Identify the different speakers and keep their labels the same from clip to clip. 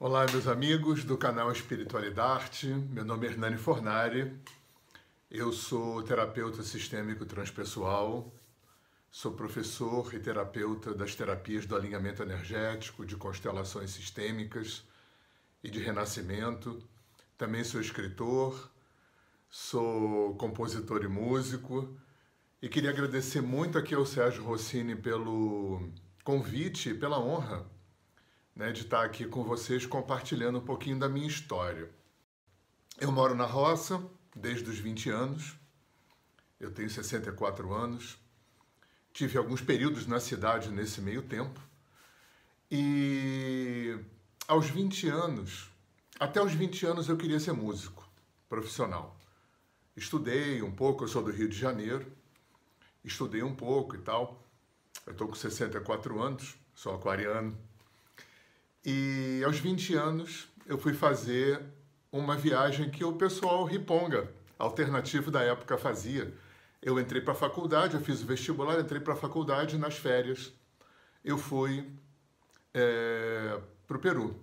Speaker 1: Olá, meus amigos do canal Espiritualidade. Meu nome é Hernani Fornari. Eu sou terapeuta sistêmico transpessoal, sou professor e terapeuta das terapias do alinhamento energético, de constelações sistêmicas e de renascimento. Também sou escritor, sou compositor e músico. E queria agradecer muito aqui ao Sérgio Rossini pelo convite pela honra né, de estar aqui com vocês compartilhando um pouquinho da minha história. Eu moro na roça desde os 20 anos, eu tenho 64 anos, tive alguns períodos na cidade nesse meio tempo, e aos 20 anos, até os 20 anos eu queria ser músico profissional. Estudei um pouco, eu sou do Rio de Janeiro, estudei um pouco e tal. Eu estou com 64 anos, sou aquariano, e aos 20 anos eu fui fazer uma viagem que o pessoal riponga, alternativo da época, fazia. Eu entrei para a faculdade, eu fiz o vestibular, entrei para a faculdade nas férias. Eu fui é, para o Peru.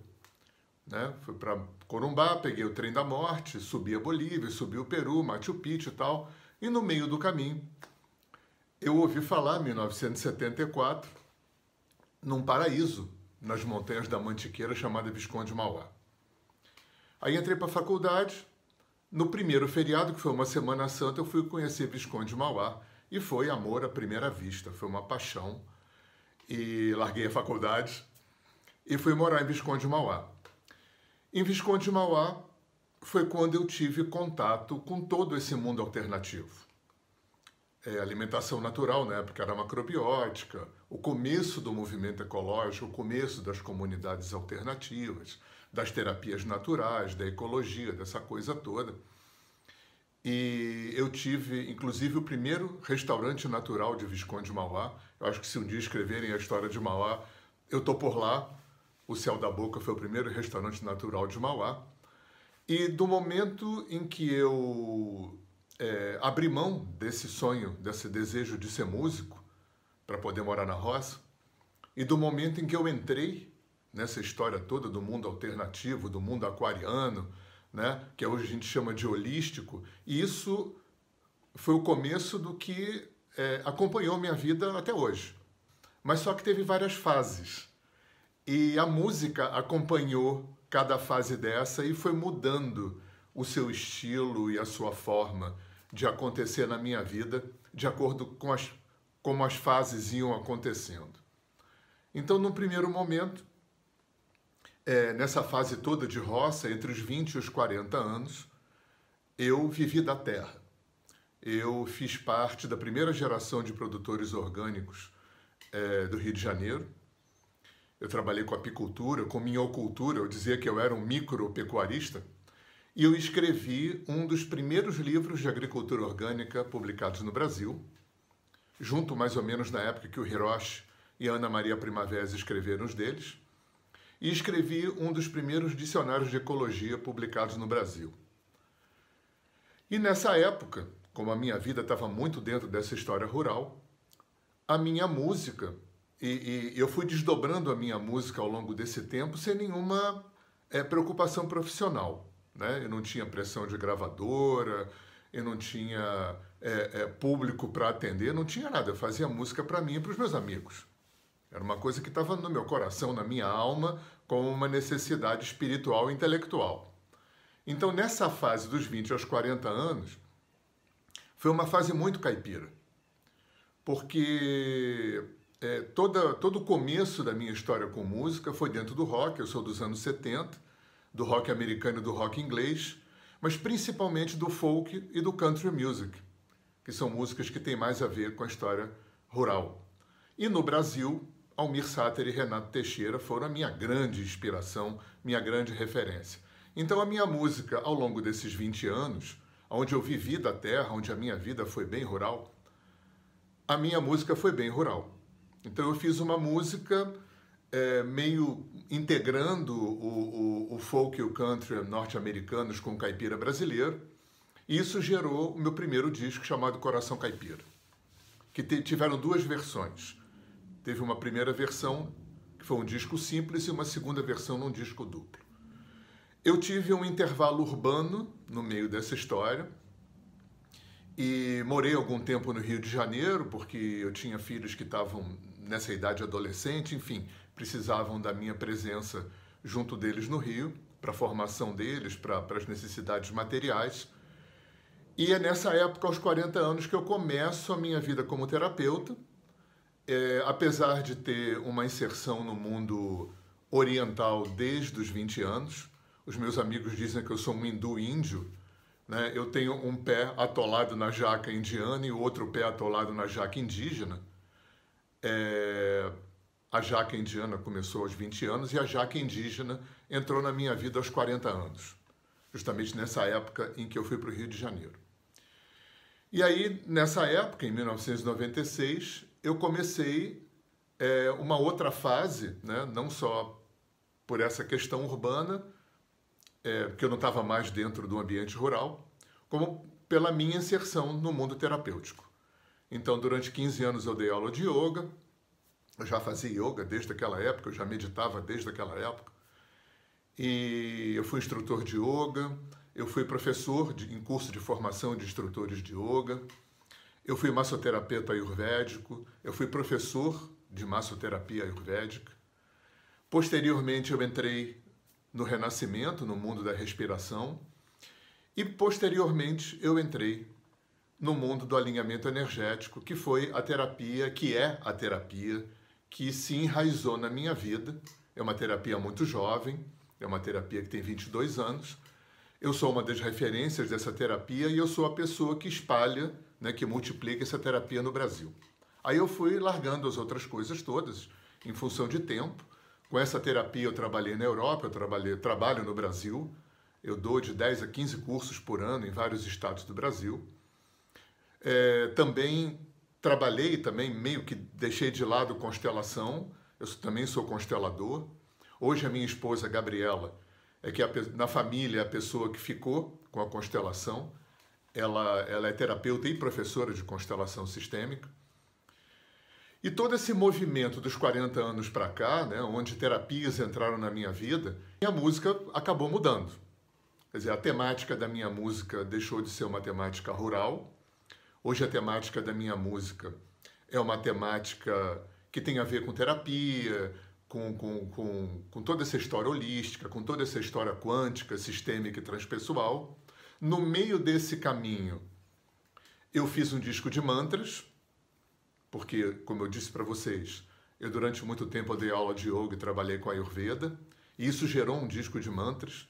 Speaker 1: Né? Fui para Corumbá, peguei o trem da morte, subi a Bolívia, subi o Peru, Machu Picchu e tal. E no meio do caminho, eu ouvi falar, em 1974, num paraíso nas montanhas da Mantiqueira, chamada Visconde Mauá. Aí entrei para a faculdade. No primeiro feriado, que foi uma Semana Santa, eu fui conhecer Visconde Mauá e foi amor à primeira vista, foi uma paixão. E larguei a faculdade e fui morar em Visconde Mauá. Em Visconde Mauá foi quando eu tive contato com todo esse mundo alternativo é, alimentação natural, né, porque era macrobiótica, o começo do movimento ecológico, o começo das comunidades alternativas, das terapias naturais, da ecologia, dessa coisa toda. E eu tive, inclusive, o primeiro restaurante natural de Visconde Mauá. Eu acho que se um dia escreverem a história de Mauá, eu tô por lá. O Céu da Boca foi o primeiro restaurante natural de Mauá. E do momento em que eu é, abrir mão desse sonho, desse desejo de ser músico, para poder morar na roça, e do momento em que eu entrei nessa história toda do mundo alternativo, do mundo aquariano, né, que hoje a gente chama de holístico, e isso foi o começo do que é, acompanhou minha vida até hoje. Mas só que teve várias fases. E a música acompanhou cada fase dessa e foi mudando o seu estilo e a sua forma de acontecer na minha vida, de acordo com as, como as fases iam acontecendo. Então, no primeiro momento, é, nessa fase toda de roça, entre os 20 e os 40 anos, eu vivi da terra. Eu fiz parte da primeira geração de produtores orgânicos é, do Rio de Janeiro. Eu trabalhei com apicultura, com minhocultura, eu dizia que eu era um micropecuarista e eu escrevi um dos primeiros livros de agricultura orgânica publicados no Brasil, junto mais ou menos na época que o Hiroshi e Ana Maria Primavera escreveram os deles, e escrevi um dos primeiros dicionários de ecologia publicados no Brasil. E nessa época, como a minha vida estava muito dentro dessa história rural, a minha música, e, e eu fui desdobrando a minha música ao longo desse tempo sem nenhuma é, preocupação profissional. Né? Eu não tinha pressão de gravadora, eu não tinha é, é, público para atender, não tinha nada. Eu fazia música para mim e para os meus amigos. Era uma coisa que estava no meu coração, na minha alma, como uma necessidade espiritual e intelectual. Então, nessa fase dos 20 aos 40 anos, foi uma fase muito caipira. Porque é, toda, todo o começo da minha história com música foi dentro do rock, eu sou dos anos 70, do rock americano e do rock inglês, mas principalmente do folk e do country music, que são músicas que têm mais a ver com a história rural. E no Brasil, Almir Sater e Renato Teixeira foram a minha grande inspiração, minha grande referência. Então a minha música, ao longo desses 20 anos, onde eu vivi da terra, onde a minha vida foi bem rural, a minha música foi bem rural. Então eu fiz uma música é, meio integrando o, o, o folk e o country norte-americanos com o caipira brasileiro. E isso gerou o meu primeiro disco chamado Coração Caipira, que te, tiveram duas versões. Teve uma primeira versão, que foi um disco simples, e uma segunda versão num disco duplo. Eu tive um intervalo urbano no meio dessa história e morei algum tempo no Rio de Janeiro, porque eu tinha filhos que estavam nessa idade adolescente, enfim, precisavam da minha presença junto deles no Rio, para a formação deles, para as necessidades materiais. E é nessa época, aos 40 anos, que eu começo a minha vida como terapeuta. É, apesar de ter uma inserção no mundo oriental desde os 20 anos, os meus amigos dizem que eu sou um hindu índio, né? eu tenho um pé atolado na jaca indiana e outro pé atolado na jaca indígena. É, a jaca indiana começou aos 20 anos e a jaca indígena entrou na minha vida aos 40 anos, justamente nessa época em que eu fui para o Rio de Janeiro. E aí, nessa época, em 1996, eu comecei é, uma outra fase, né? não só por essa questão urbana, é, eu não estava mais dentro do ambiente rural, como pela minha inserção no mundo terapêutico. Então, durante 15 anos eu dei aula de yoga, eu já fazia yoga desde aquela época, eu já meditava desde aquela época. E eu fui instrutor de yoga, eu fui professor de, em curso de formação de instrutores de yoga, eu fui massoterapeuta ayurvédico, eu fui professor de massoterapia ayurvédica. Posteriormente, eu entrei no renascimento, no mundo da respiração, e posteriormente eu entrei no mundo do alinhamento energético, que foi a terapia, que é a terapia que se enraizou na minha vida. É uma terapia muito jovem, é uma terapia que tem 22 anos. Eu sou uma das referências dessa terapia e eu sou a pessoa que espalha, né, que multiplica essa terapia no Brasil. Aí eu fui largando as outras coisas todas em função de tempo. Com essa terapia eu trabalhei na Europa, eu trabalhei, trabalho no Brasil. Eu dou de 10 a 15 cursos por ano em vários estados do Brasil. É, também trabalhei também meio que deixei de lado constelação. Eu também sou constelador. Hoje a minha esposa Gabriela é que a, na família é a pessoa que ficou com a constelação. Ela, ela é terapeuta e professora de constelação sistêmica. E todo esse movimento dos 40 anos para cá, né, onde terapias entraram na minha vida, a música acabou mudando. Quer dizer, a temática da minha música deixou de ser uma temática rural. Hoje a temática da minha música é uma temática que tem a ver com terapia, com, com, com, com toda essa história holística, com toda essa história quântica, sistêmica e transpessoal. No meio desse caminho, eu fiz um disco de mantras, porque, como eu disse para vocês, eu durante muito tempo dei aula de yoga e trabalhei com a Ayurveda, e isso gerou um disco de mantras.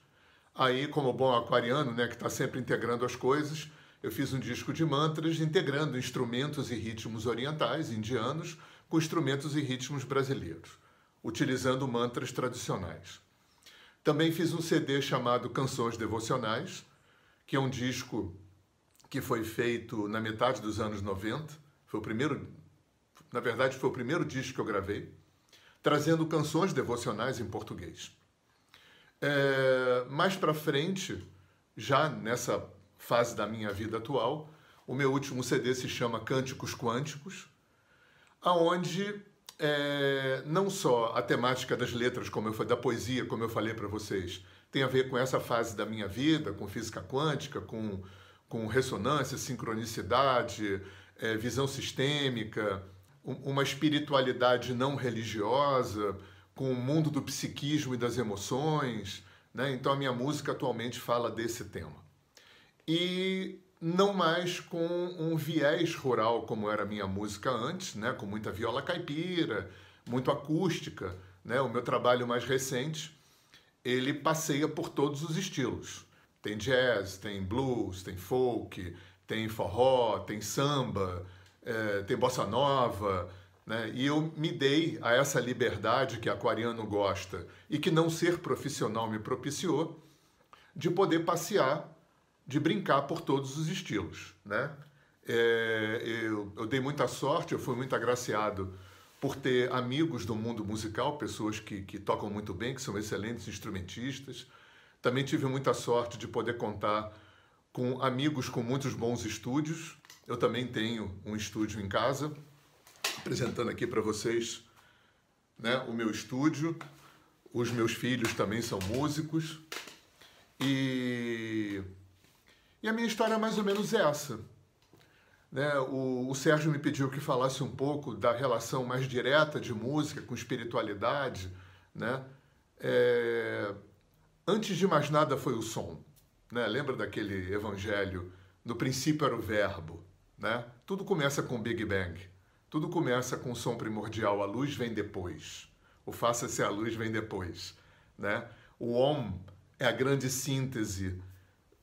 Speaker 1: Aí, como bom aquariano, né, que está sempre integrando as coisas, eu fiz um disco de mantras integrando instrumentos e ritmos orientais, indianos, com instrumentos e ritmos brasileiros utilizando mantras tradicionais. Também fiz um CD chamado Canções Devocionais, que é um disco que foi feito na metade dos anos 90. Foi o primeiro, na verdade, foi o primeiro disco que eu gravei, trazendo canções devocionais em português. É, mais para frente, já nessa fase da minha vida atual, o meu último CD se chama Cânticos Quânticos, aonde é, não só a temática das letras, como eu da poesia, como eu falei para vocês, tem a ver com essa fase da minha vida, com física quântica, com, com ressonância, sincronicidade, é, visão sistêmica, uma espiritualidade não religiosa, com o mundo do psiquismo e das emoções. Né? Então a minha música atualmente fala desse tema. E não mais com um viés rural como era a minha música antes, né, com muita viola caipira, muito acústica, né? O meu trabalho mais recente, ele passeia por todos os estilos. Tem jazz, tem blues, tem folk, tem forró, tem samba, é, tem bossa nova, né? E eu me dei a essa liberdade que aquariano gosta e que não ser profissional me propiciou de poder passear de brincar por todos os estilos, né? É, eu, eu, dei muita sorte, eu fui muito agraciado por ter amigos do mundo musical, pessoas que, que tocam muito bem, que são excelentes instrumentistas. Também tive muita sorte de poder contar com amigos com muitos bons estúdios. Eu também tenho um estúdio em casa, apresentando aqui para vocês né, o meu estúdio. Os meus filhos também são músicos. E, e a minha história é mais ou menos essa. Né? O, o Sérgio me pediu que falasse um pouco da relação mais direta de música com espiritualidade. Né? É, antes de mais nada foi o som. Né? Lembra daquele evangelho? No princípio era o verbo. Né? Tudo começa com Big Bang. Tudo começa com o som primordial. A luz vem depois. O faça-se a luz vem depois. Né? O Om é a grande síntese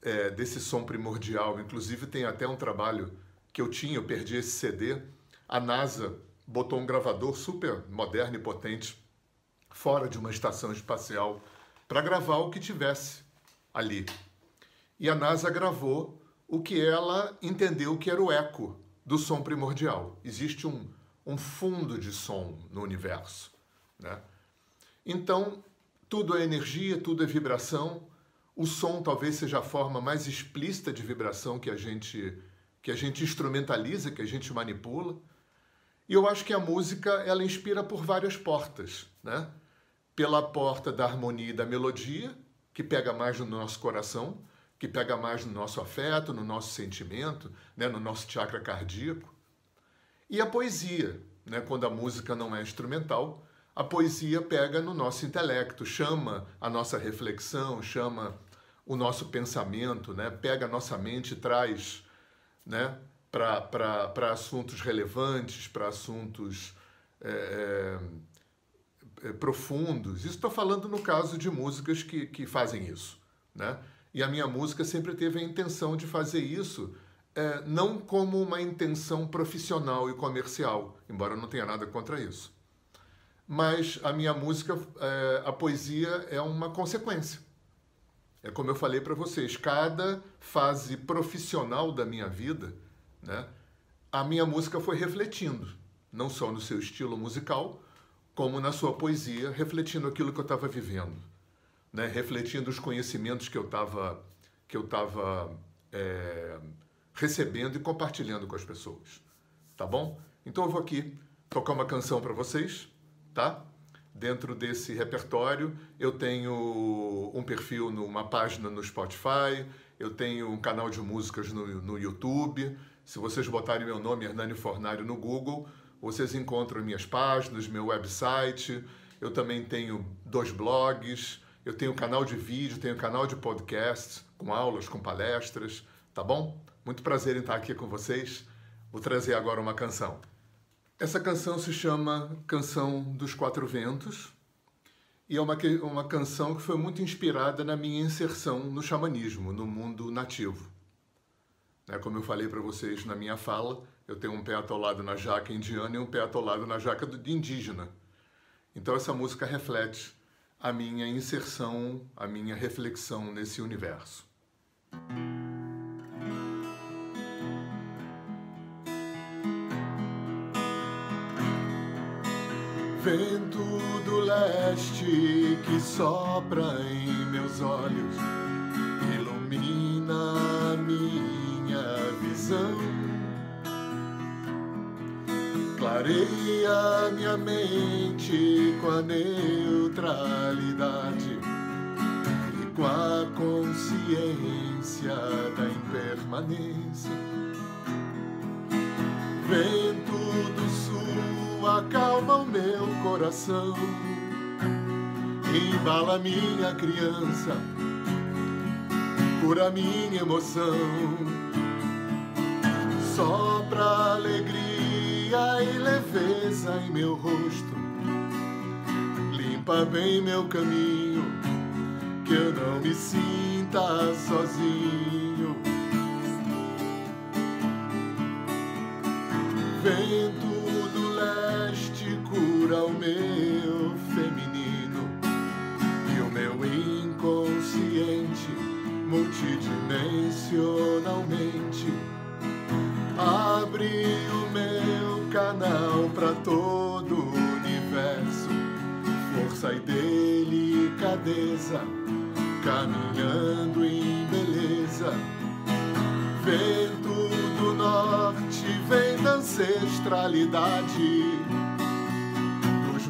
Speaker 1: é, desse som primordial. Inclusive, tem até um trabalho que eu tinha, eu perdi esse CD. A NASA botou um gravador super moderno e potente fora de uma estação espacial para gravar o que tivesse ali. E a NASA gravou o que ela entendeu que era o eco do som primordial. Existe um, um fundo de som no universo. Né? Então, tudo é energia, tudo é vibração. O som talvez seja a forma mais explícita de vibração que a gente que a gente instrumentaliza, que a gente manipula. E eu acho que a música ela inspira por várias portas, né? Pela porta da harmonia e da melodia, que pega mais no nosso coração, que pega mais no nosso afeto, no nosso sentimento, né? no nosso chakra cardíaco. E a poesia, né? Quando a música não é instrumental, a poesia pega no nosso intelecto, chama a nossa reflexão, chama o nosso pensamento, né? pega a nossa mente e traz né? para assuntos relevantes, para assuntos é, é, é, profundos. Estou falando no caso de músicas que, que fazem isso. Né? E a minha música sempre teve a intenção de fazer isso, é, não como uma intenção profissional e comercial, embora eu não tenha nada contra isso mas a minha música, é, a poesia é uma consequência. É como eu falei para vocês, cada fase profissional da minha vida, né, a minha música foi refletindo, não só no seu estilo musical, como na sua poesia, refletindo aquilo que eu estava vivendo, né, refletindo os conhecimentos que eu estava que eu estava é, recebendo e compartilhando com as pessoas, tá bom? Então eu vou aqui tocar uma canção para vocês tá? Dentro desse repertório, eu tenho um perfil numa página no Spotify, eu tenho um canal de músicas no, no YouTube. Se vocês botarem meu nome, Hernani Fornário, no Google, vocês encontram minhas páginas, meu website. Eu também tenho dois blogs, eu tenho canal de vídeo, tenho canal de podcast, com aulas, com palestras, tá bom? Muito prazer em estar aqui com vocês. Vou trazer agora uma canção. Essa canção se chama Canção dos Quatro Ventos e é uma, uma canção que foi muito inspirada na minha inserção no xamanismo, no mundo nativo. Né, como eu falei para vocês na minha fala, eu tenho um pé atolado na jaca indiana e um pé atolado na jaca indígena. Então essa música reflete a minha inserção, a minha reflexão nesse universo. Vento do leste que sopra em meus olhos ilumina minha visão. Clareia minha mente com a neutralidade e com a consciência da impermanência. Vento do sul acalma o meu coração, embala minha criança, cura minha emoção, sopra alegria e leveza em meu rosto, limpa bem meu caminho, que eu não me sinta sozinho. Multidimensionalmente. Abre o meu canal para todo o universo, força e delicadeza, caminhando em beleza. Vento do norte vem da ancestralidade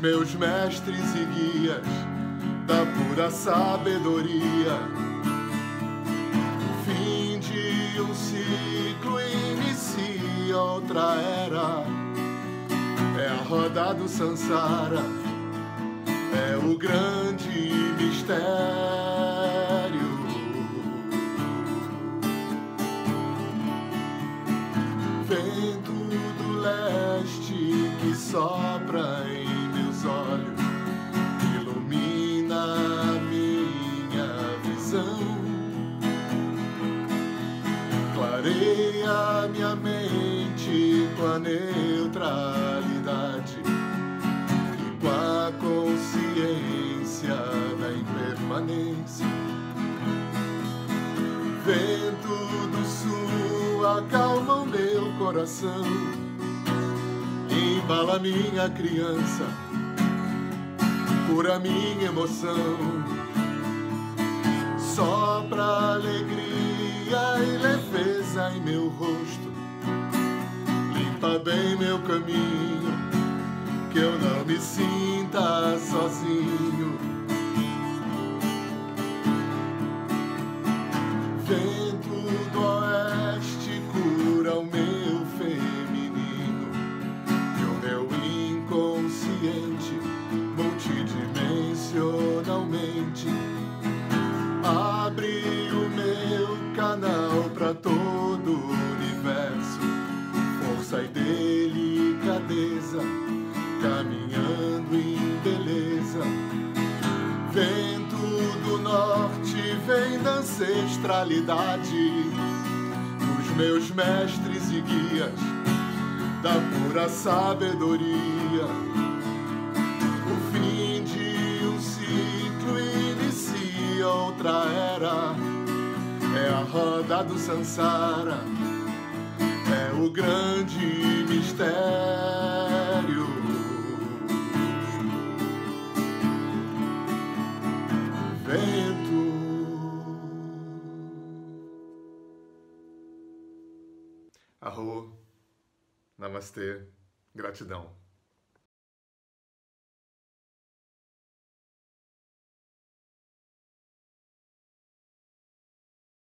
Speaker 1: meus mestres e guias da pura sabedoria. Um ciclo inicia outra era. É a roda do Sansara, é o grande mistério. Vento do leste que sopra em meus olhos Vento do sul acalma o meu coração, embala minha criança cura minha emoção. Sopra alegria e leveza em meu rosto. Limpa bem meu caminho, que eu não me sinta sozinho. Ancestralidade dos meus mestres e guias da pura sabedoria o fim de um ciclo inicia outra era. É a roda do Sansara, é o grande mistério. Namastê, gratidão.